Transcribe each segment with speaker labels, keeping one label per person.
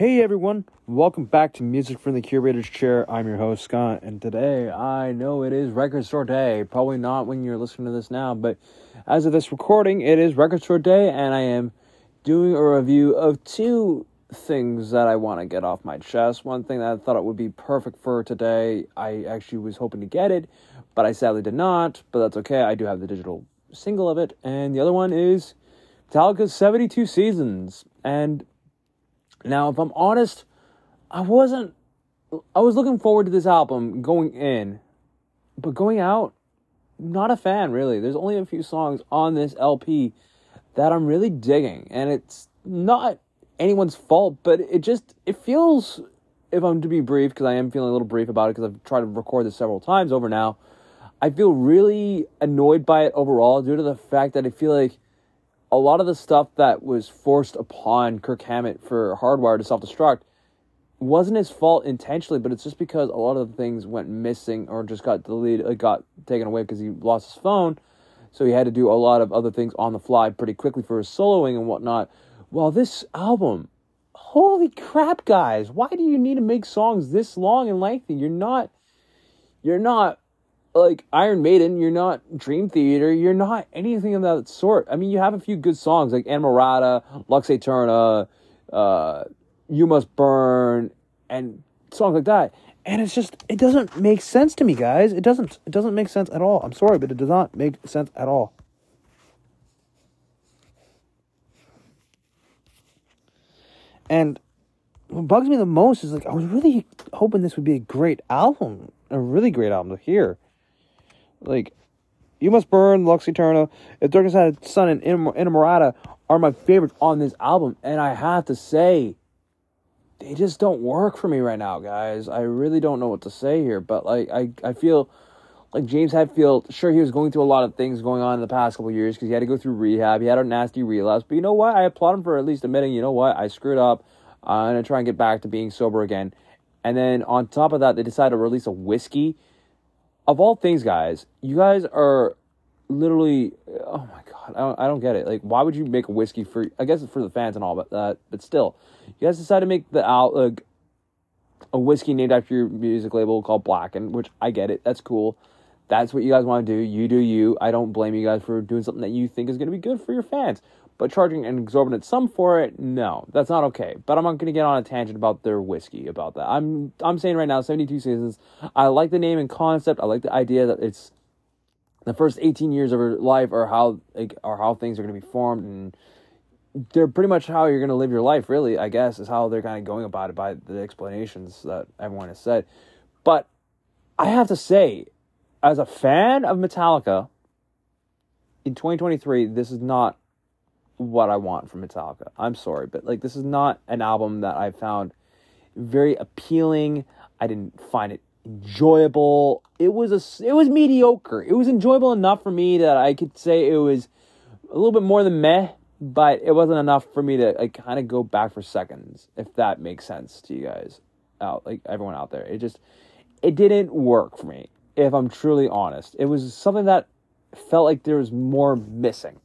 Speaker 1: Hey everyone, welcome back to Music from the Curator's Chair. I'm your host Scott, and today I know it is Record Store Day. Probably not when you're listening to this now, but as of this recording, it is Record Store Day, and I am doing a review of two things that I want to get off my chest. One thing that I thought it would be perfect for today, I actually was hoping to get it, but I sadly did not, but that's okay. I do have the digital single of it, and the other one is Metallica's 72 Seasons. And now, if I'm honest, I wasn't. I was looking forward to this album going in, but going out, not a fan really. There's only a few songs on this LP that I'm really digging, and it's not anyone's fault, but it just it feels. If I'm to be brief, because I am feeling a little brief about it, because I've tried to record this several times over now, I feel really annoyed by it overall due to the fact that I feel like a lot of the stuff that was forced upon Kirk Hammett for Hardwire to self destruct wasn't his fault intentionally, but it's just because a lot of the things went missing or just got deleted, uh, got taken away because he lost his phone. So he had to do a lot of other things on the fly pretty quickly for his soloing and whatnot. Well, this album, holy crap, guys! Why do you need to make songs this long and lengthy? You're not, you're not like Iron Maiden, you're not Dream Theater, you're not anything of that sort. I mean, you have a few good songs like Inamorata, Lux Aeterna, uh, You Must Burn, and songs like that. And it's just it doesn't make sense to me, guys. It doesn't it doesn't make sense at all. I'm sorry, but it does not make sense at all. And what bugs me the most is like I was really hoping this would be a great album, a really great album to hear. Like, You Must Burn, Lux Aeterna, If Darkness Had a Sun, and Inamorata are my favorites on this album. And I have to say, they just don't work for me right now, guys. I really don't know what to say here. But, like, I, I feel like James Hetfield, sure, he was going through a lot of things going on in the past couple years because he had to go through rehab. He had a nasty relapse. But you know what? I applaud him for at least admitting, you know what? I screwed up. I'm going to try and get back to being sober again. And then on top of that, they decided to release a whiskey of all things, guys, you guys are literally. Oh my god, I don't, I don't get it. Like, why would you make a whiskey for? I guess it's for the fans and all, but uh, but still, you guys decided to make the out like a whiskey named after your music label called Blacken, which I get it. That's cool. That's what you guys want to do. You do you. I don't blame you guys for doing something that you think is going to be good for your fans. But charging an exorbitant sum for it, no, that's not okay. But I'm not going to get on a tangent about their whiskey about that. I'm I'm saying right now, 72 seasons. I like the name and concept. I like the idea that it's the first 18 years of her life are how like, are how things are going to be formed and they're pretty much how you're going to live your life really i guess is how they're kind of going about it by the explanations that everyone has said but i have to say as a fan of metallica in 2023 this is not what I want from Metallica. I'm sorry, but like this is not an album that I found very appealing. I didn't find it enjoyable. It was a it was mediocre. It was enjoyable enough for me that I could say it was a little bit more than meh, but it wasn't enough for me to like kind of go back for seconds, if that makes sense to you guys out like everyone out there. It just it didn't work for me, if I'm truly honest. It was something that felt like there was more missing.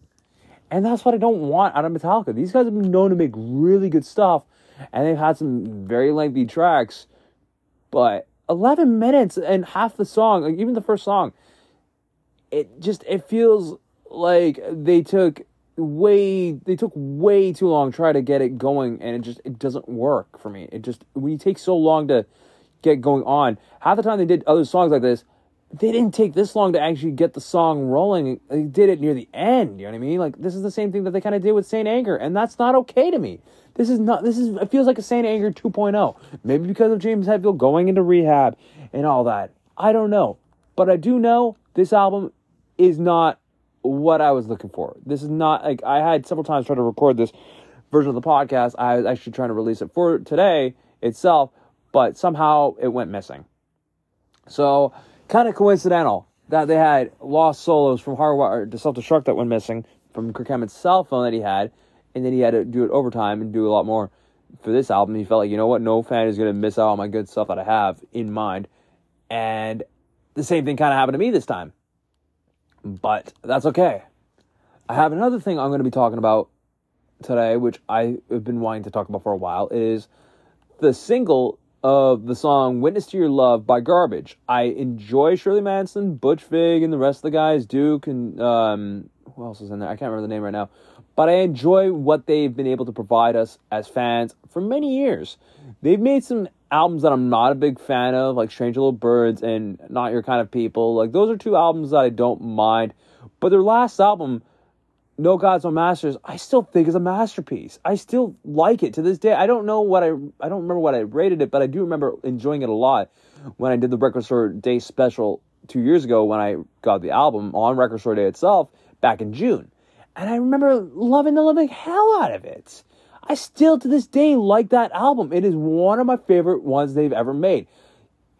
Speaker 1: And that's what I don't want out of Metallica. These guys have been known to make really good stuff, and they've had some very lengthy tracks, but 11 minutes and half the song, like even the first song, it just it feels like they took way they took way too long to try to get it going and it just it doesn't work for me. It just when you take so long to get going on, half the time they did other songs like this, they didn't take this long to actually get the song rolling. They did it near the end. You know what I mean? Like this is the same thing that they kind of did with Saint Anger, and that's not okay to me. This is not. This is. It feels like a Saint Anger 2.0. Maybe because of James Hetfield going into rehab and all that. I don't know, but I do know this album is not what I was looking for. This is not like I had several times tried to record this version of the podcast. I was actually trying to release it for today itself, but somehow it went missing. So kind of coincidental that they had lost solos from Hardwire to Self Destruct that went missing from Kirk Hammett's cell phone that he had, and then he had to do it overtime and do a lot more for this album. He felt like, you know what, no fan is going to miss out on my good stuff that I have in mind. And the same thing kind of happened to me this time. But that's okay. I have another thing I'm going to be talking about today, which I have been wanting to talk about for a while, is
Speaker 2: the single of the song Witness to Your Love by Garbage. I enjoy Shirley Manson, Butch Vig, and the rest of the guys, Duke, and um, who else is in there? I can't remember the name right now. But I enjoy what they've been able to provide us as fans for many years. They've made some albums that I'm not a big fan of, like Strange Little Birds and Not Your Kind of People. Like, those are two albums that I don't mind. But their last album, no Gods, No Masters, I still think is a masterpiece. I still like it to this day. I don't know what I I don't remember what I rated it, but I do remember enjoying it a lot when I did the Record Store Day special two years ago when I got the album on Record Store Day itself back in June. And I remember loving the living hell out of it. I still to this day like that album. It is one of my favorite ones they've ever made.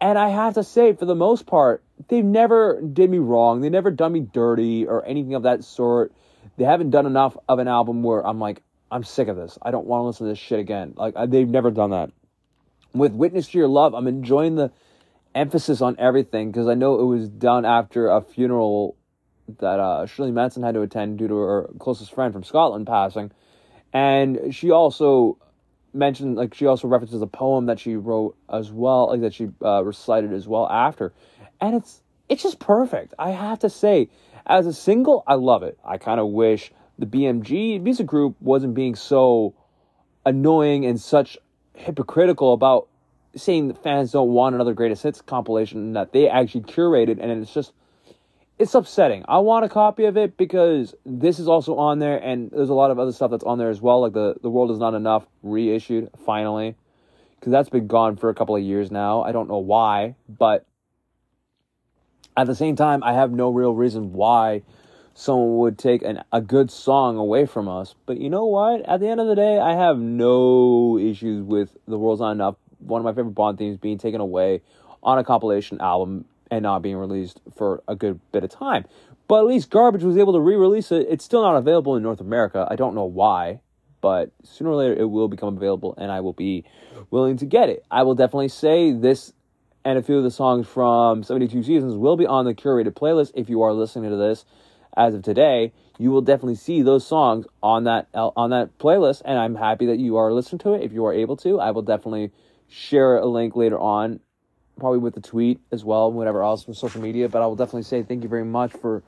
Speaker 2: And I have to say, for the most part, they've never did me wrong. They never done me dirty or anything of that sort they haven't done enough of an album where I'm like, I'm sick of this. I don't want to listen to this shit again. Like they've never done that. With Witness to Your Love, I'm enjoying the emphasis on everything because I know it was done after a funeral that uh, Shirley Manson had to attend due to her closest friend from Scotland passing, and she also mentioned like she also references a poem that she wrote as well, like that she uh, recited as well after, and it's it's just perfect. I have to say, as a single, I love it. I kind of wish the BMG music group wasn't being so annoying and such hypocritical about saying that fans don't want another greatest hits compilation that they actually curated and it's just it's upsetting. I want a copy of it because this is also on there and there's a lot of other stuff that's on there as well like the the world is not enough reissued finally cuz that's been gone for a couple of years now. I don't know why, but at the same time, I have no real reason why someone would take an, a good song away from us. But you know what? At the end of the day, I have no issues with The World's Not Enough, one of my favorite Bond themes, being taken away on a compilation album and not being released for a good bit of time. But at least Garbage was able to re release it. It's still not available in North America. I don't know why, but sooner or later it will become available and I will be willing to get it. I will definitely say this and a few of the songs from 72 Seasons will be on the curated playlist. If you are listening to this as of today, you will definitely see those songs on that uh, on that playlist, and I'm happy that you are listening to it. If you are able to, I will definitely share a link later on, probably with the tweet as well, whatever else from social media. But I will definitely say thank you very much for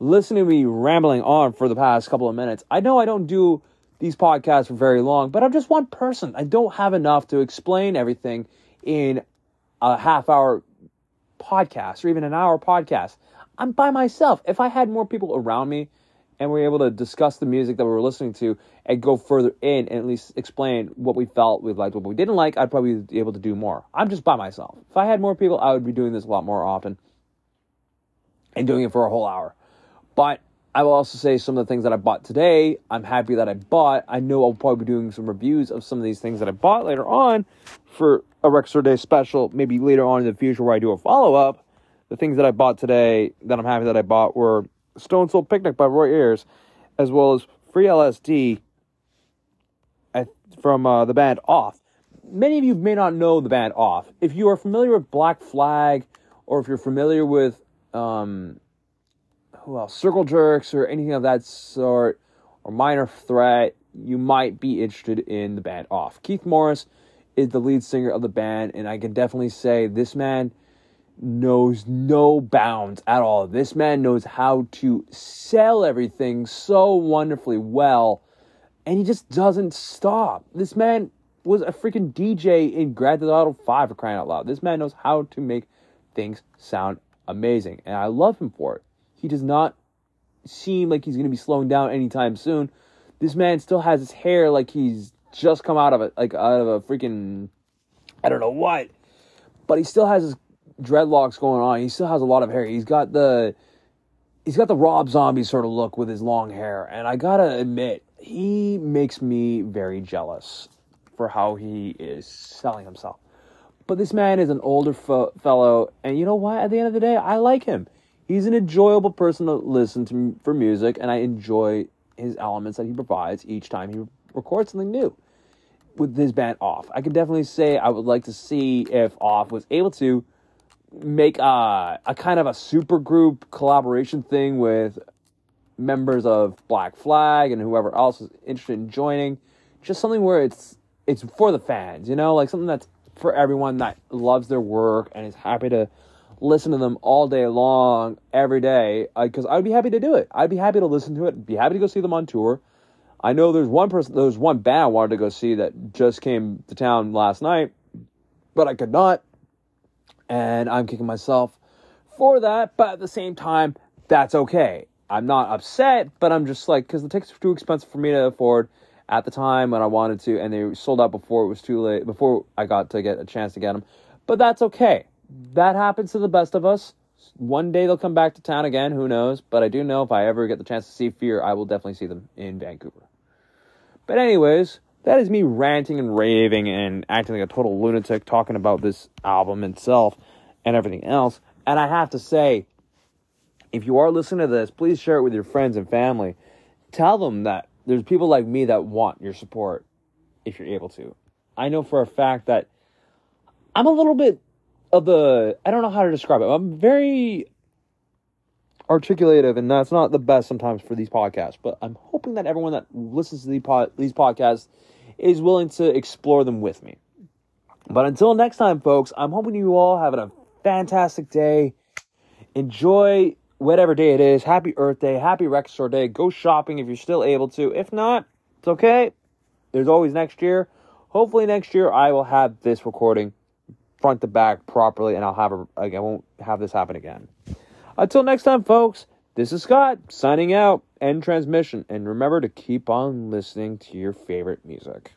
Speaker 2: listening to me rambling on for the past couple of minutes. I know I don't do these podcasts for very long, but I'm just one person. I don't have enough to explain everything in a half hour podcast or even an hour podcast. I'm by myself. If I had more people around me and we were able to discuss the music that we were listening to and go further in and at least explain what we felt we liked, what we didn't like, I'd probably be able to do more. I'm just by myself. If I had more people, I would be doing this a lot more often and doing it for a whole hour. But I will also say some of the things that I bought today, I'm happy that I bought. I know I'll probably be doing some reviews of some of these things that I bought later on for a Store Day special, maybe later on in the future where I do a follow up. The things that I bought today that I'm happy that I bought were Stone Soul Picnic by Roy Ayers, as well as Free LSD from uh, the band Off. Many of you may not know the band Off. If you are familiar with Black Flag, or if you're familiar with um, who else? Circle Jerks or anything of that sort, or Minor Threat, you might be interested in the band Off. Keith Morris is the lead singer of the band, and I can definitely say this man knows no bounds at all. This man knows how to sell everything so wonderfully well, and he just doesn't stop. This man was a freaking DJ in Grand Theft Auto 5 for crying out loud. This man knows how to make things sound amazing, and I love him for it. He does not seem like he's going to be slowing down anytime soon. This man still has his hair like he's just come out of it, like out of a freaking, I don't know what, but he still has his dreadlocks going on. He still has a lot of hair. He's got the, he's got the Rob Zombie sort of look with his long hair, and I gotta admit, he makes me very jealous for how he is selling himself. But this man is an older fellow, and you know what? At the end of the day, I like him he's an enjoyable person to listen to for music, and I enjoy his elements that he provides each time he records something new with his band Off. I could definitely say I would like to see if Off was able to make a, a kind of a super group collaboration thing with members of Black Flag and whoever else is interested in joining. Just something where it's it's for the fans, you know, like something that's for everyone that loves their work and is happy to listen to them all day long, every day. Because I'd be happy to do it. I'd be happy to listen to it. Be happy to go see them on tour. I know there's one person, there's one band I wanted to go see that just came to town last night, but I could not, and I'm kicking myself for that. But at the same time, that's okay. I'm not upset, but I'm just like because the tickets were too expensive for me to afford at the time when I wanted to, and they sold out before it was too late, before I got to get a chance to get them. But that's okay. That happens to the best of us. One day they'll come back to town again, who knows? But I do know if I ever get the chance to see Fear, I will definitely see them in Vancouver. But, anyways, that is me ranting and raving and acting like a total lunatic talking about this album itself and everything else. And I have to say, if you are listening to this, please share it with your friends and family. Tell them that there's people like me that want your support if you're able to. I know for a fact that I'm a little bit of the I don't know how to describe it. I'm very articulative and that's not the best sometimes for these podcasts, but I'm hoping that everyone that listens to these pod, these podcasts is willing to explore them with me. But until next time folks, I'm hoping you all have a fantastic day. Enjoy whatever day it is. Happy Earth Day, happy Record Store Day. Go shopping if you're still able to. If not, it's okay. There's always next year. Hopefully next year I will have this recording front to back properly and I'll have a, I won't have this happen again. Until next time folks, this is Scott signing out end transmission and remember to keep on listening to your favorite music.